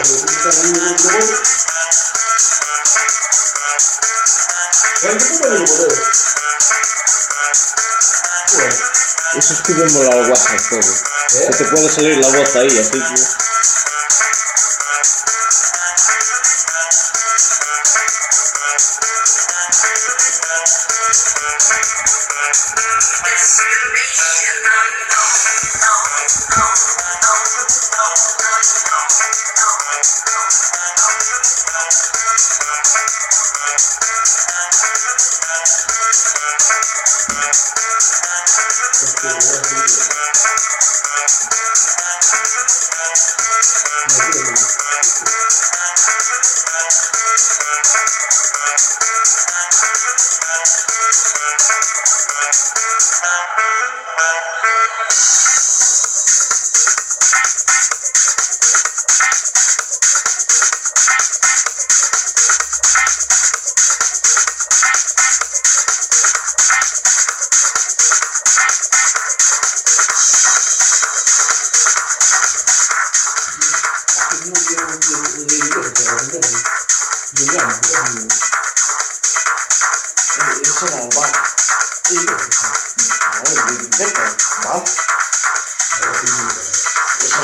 Eso es que me mola el WhatsApp todo. Que te puede salir la voz ahí, así que...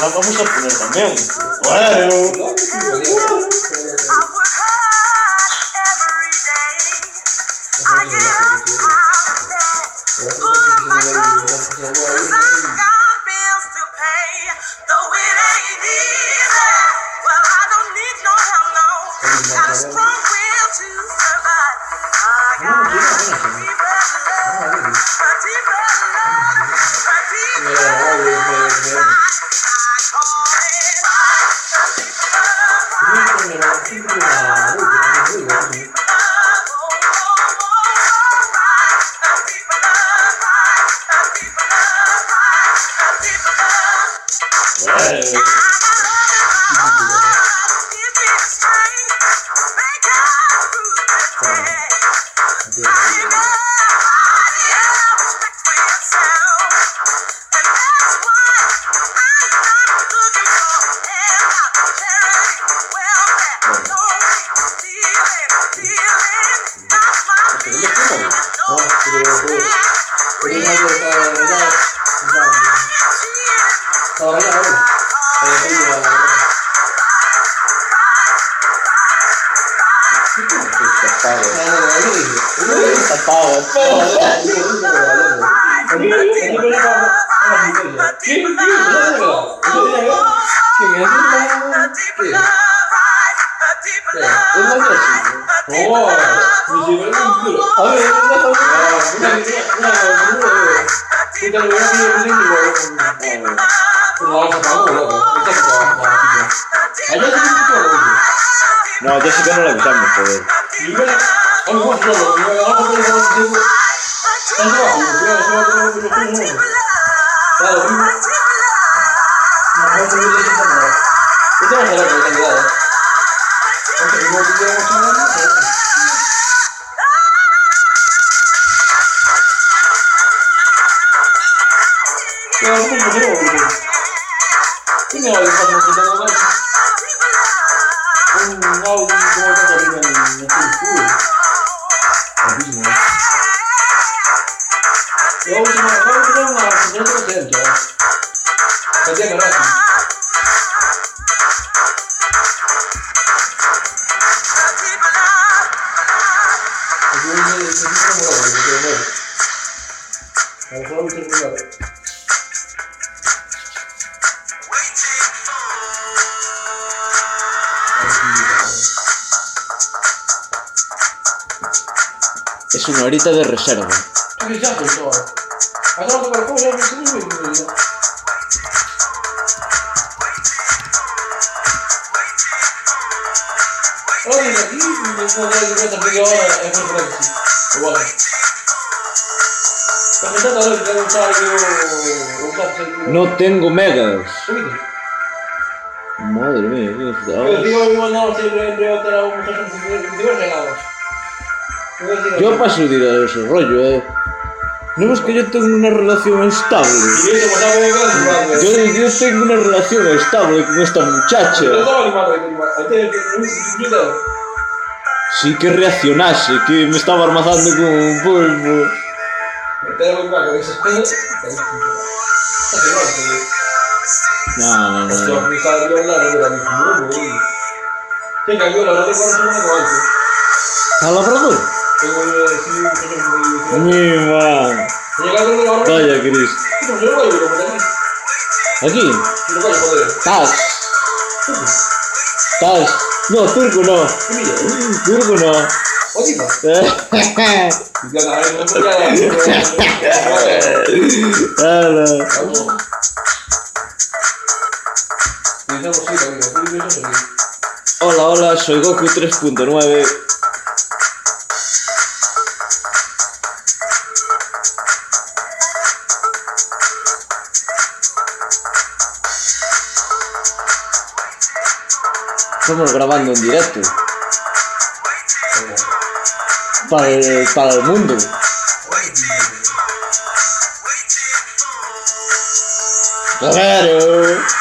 ela tá muito japonesa, tá mesmo? Olha eu. Yeah, always, man, man. 哇这 No, yo sí que no la quitamos, joder. Pero... Ya, bu mu diyor? Yine aynı konuda horita de reserva. No tengo megas. Madre mía, ¿qué es Yo paso de ir a ese rollo, eh. ¿No ves que yo tengo una relación estable? Yo, yo tengo una relación estable con esta muchacha. es- es- Sí que reaccionase, que me estaba armazando con un polvo. No, no, no. ¿Qué cambió? La verdad que ahora sí me hago antes. ¿Está labrador? Tengo yo sí, tengo que- Mi man. Llega el número ahora. Vaya, Cris. Aquí. Aquí. Yo no turco no. Turco no. Hola, hola, soy Goku 3.9. Estamos grabando en directo. Para el, para el mundo. Claro.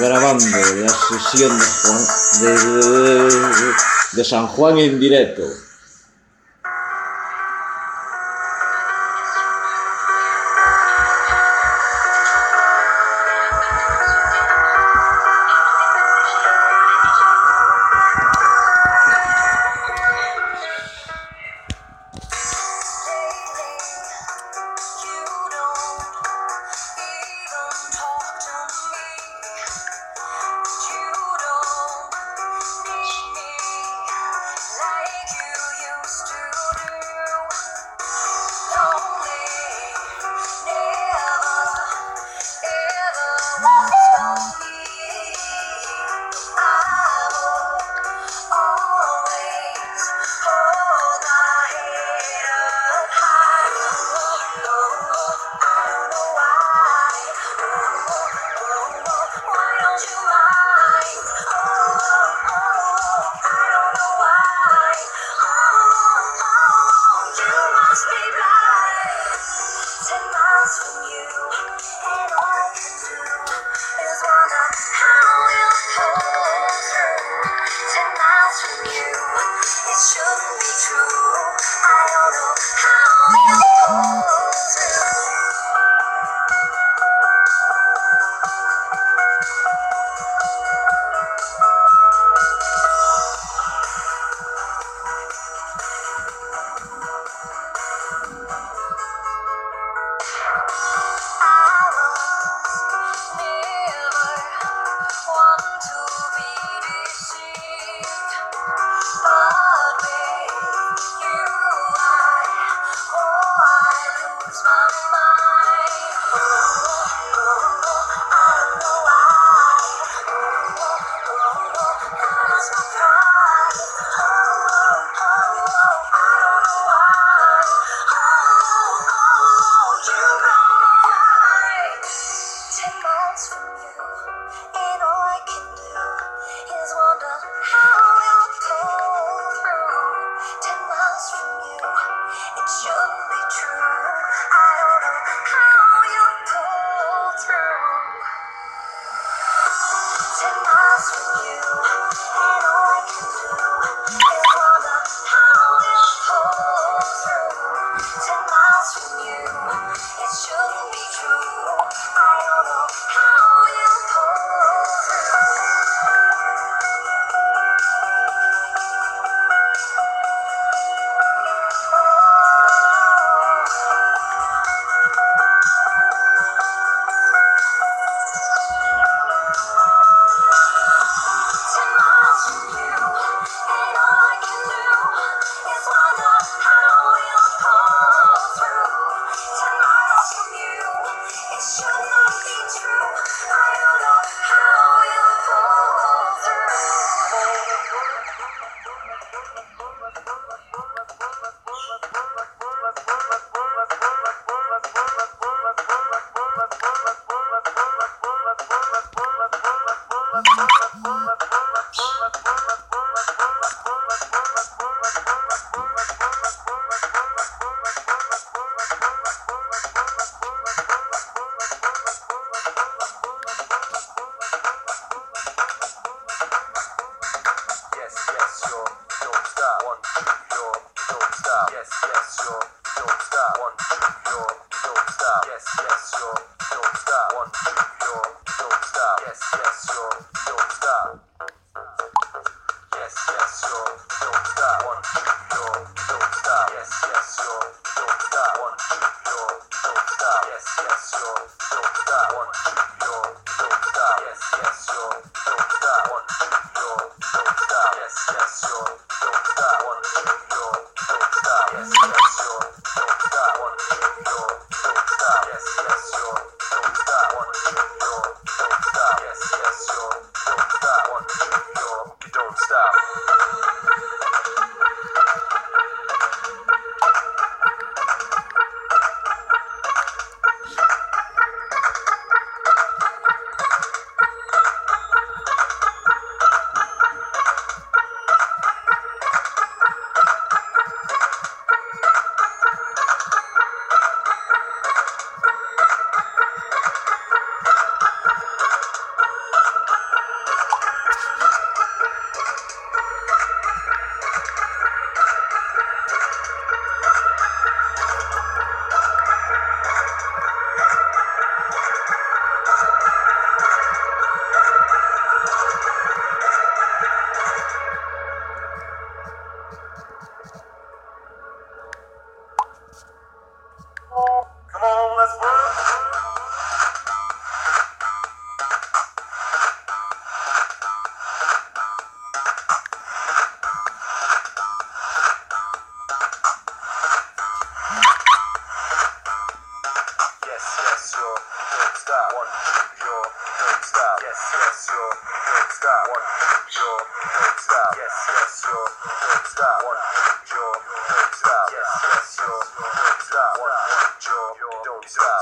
Grabando la sesión de, Juan- de, San Juan en directo. yes, yes, yo, don't stop. One, yo, don't stop. Yes, yes, yo, don't stop. One, yo, don't stop. Yes, yes, yo, don't stop. One, yo, don't stop.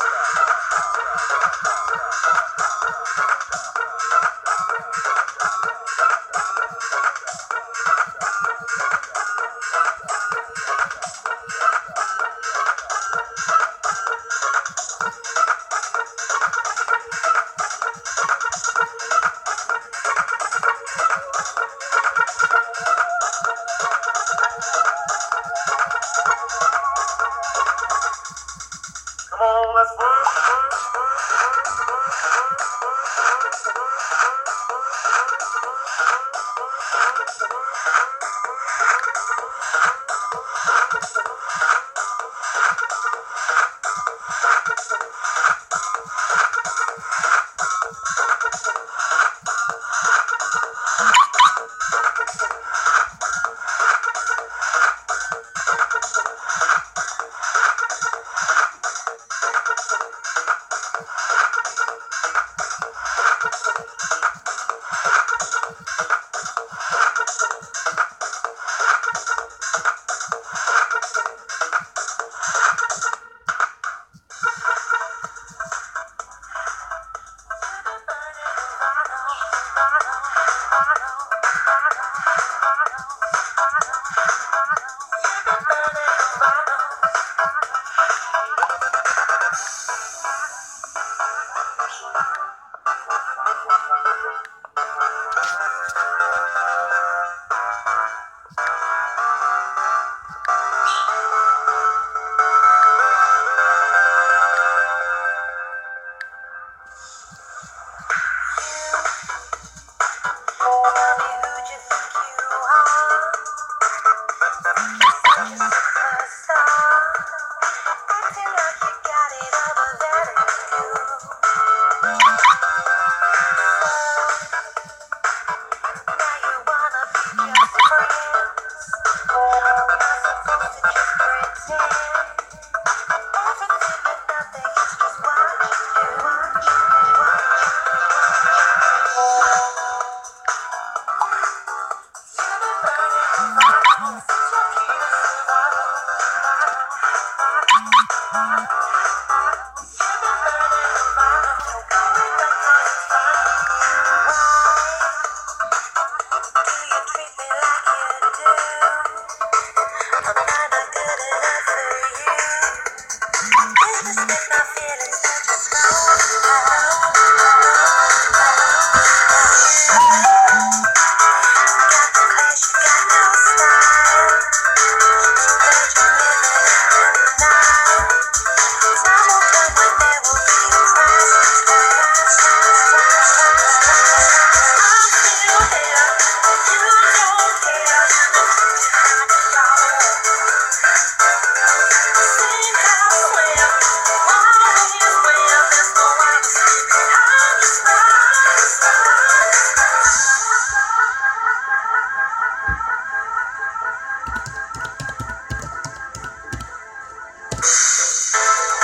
you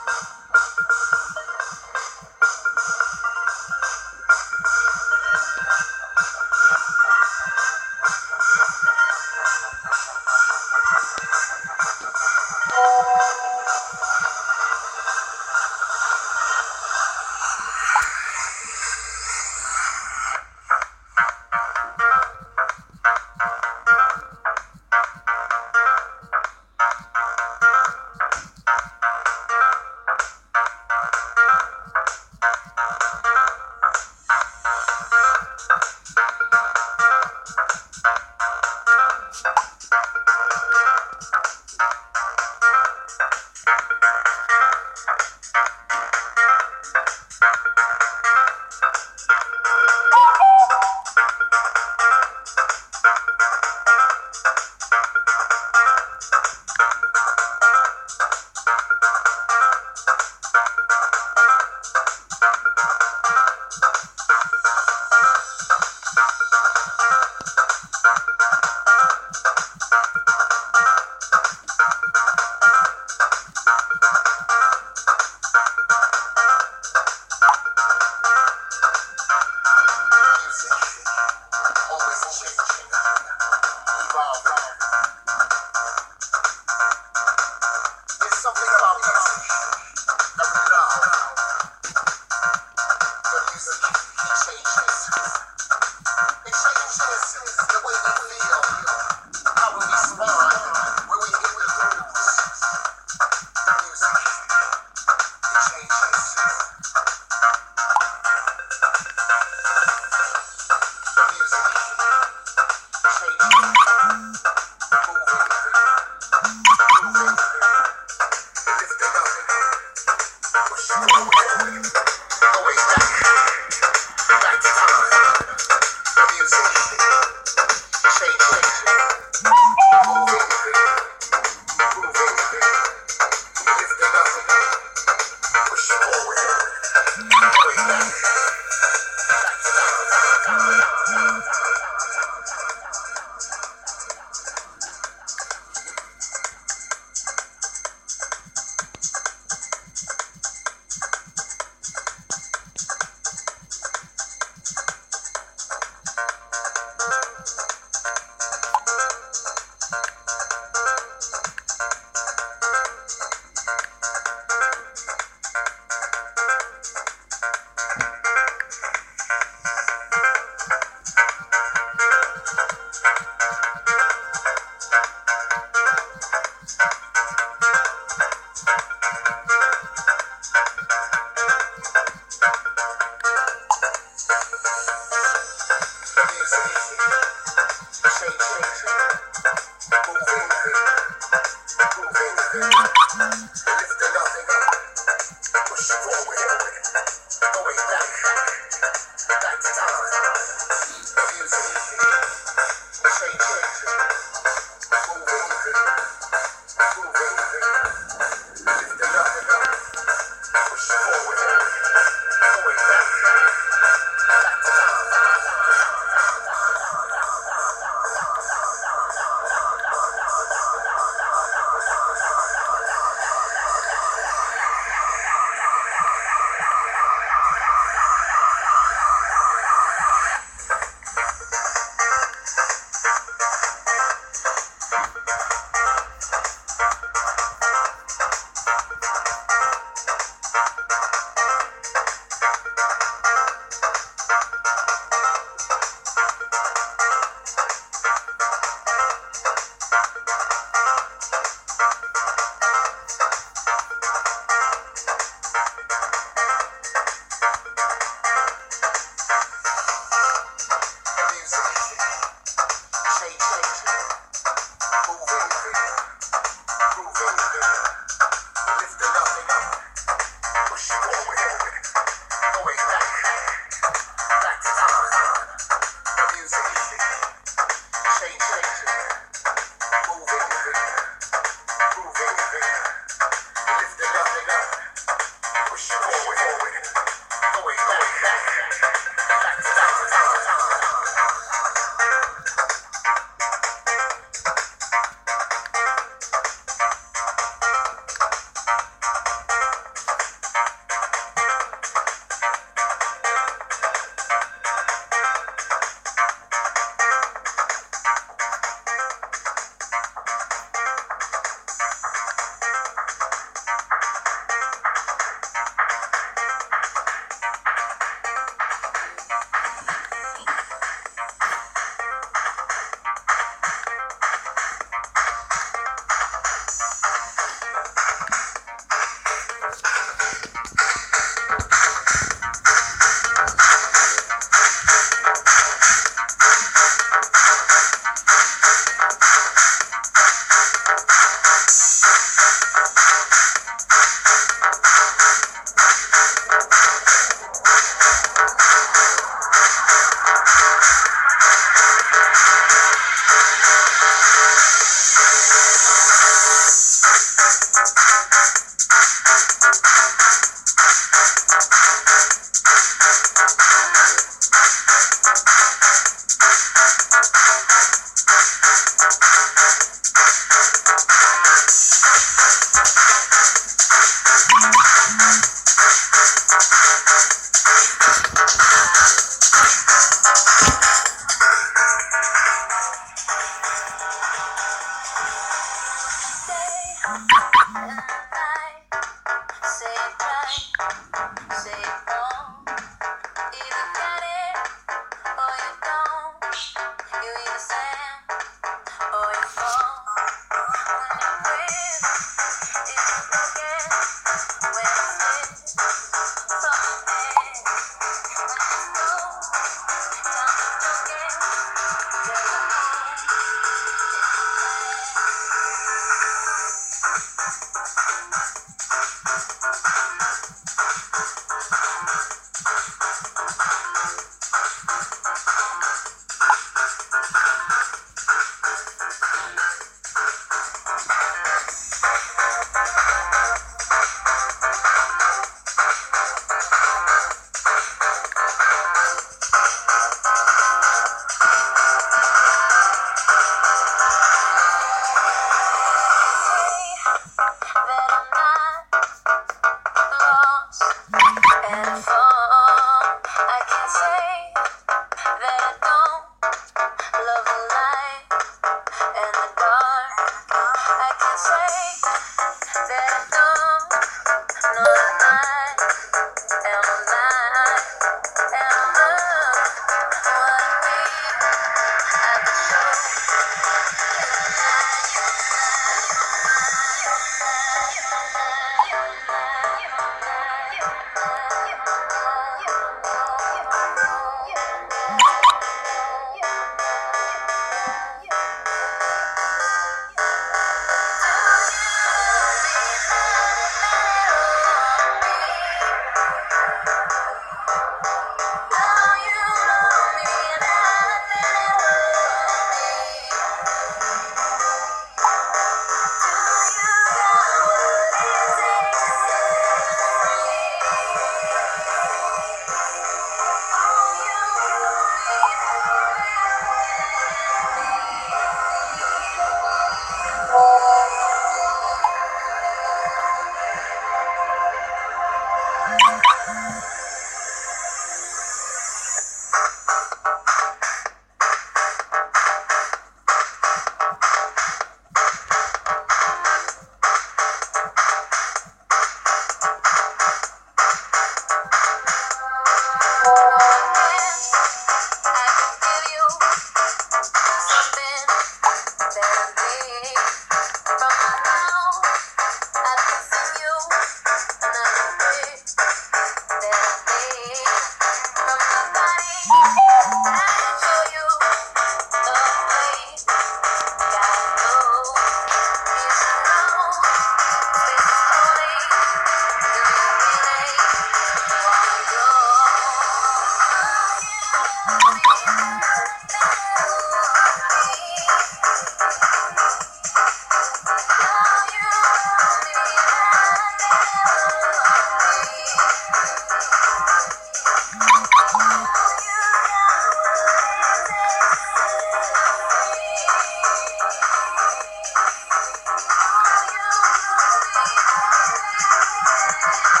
you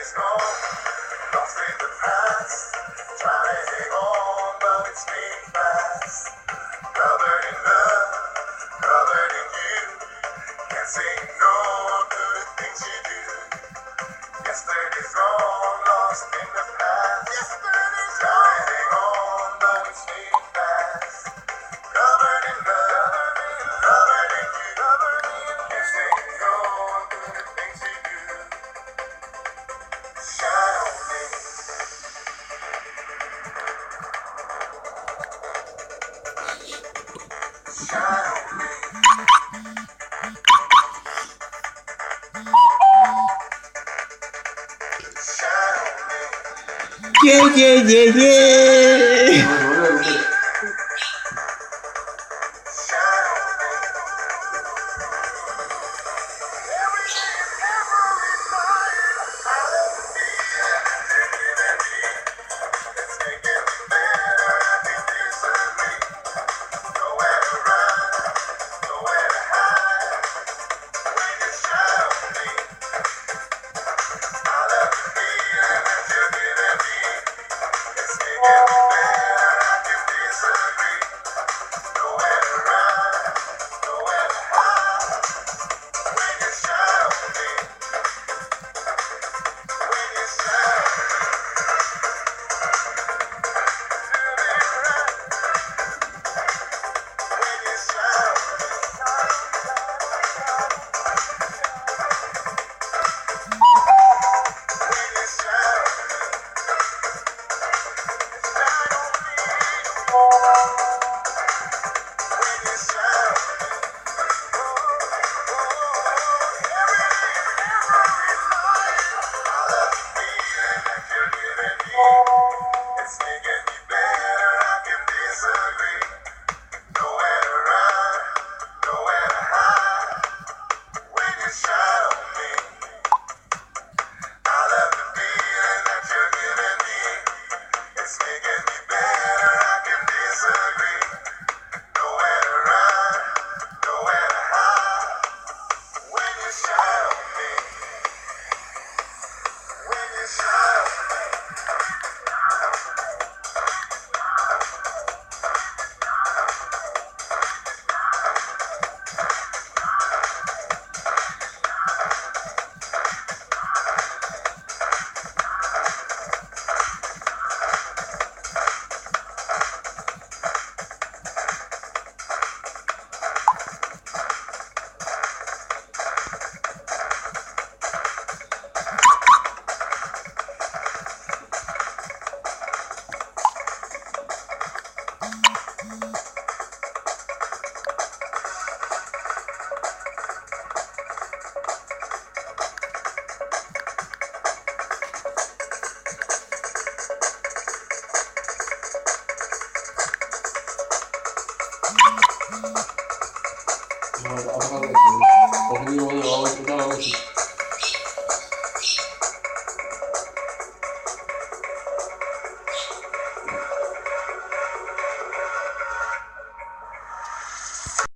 Yesterday's gone. Lost in the past, yeah, yeah, yeah,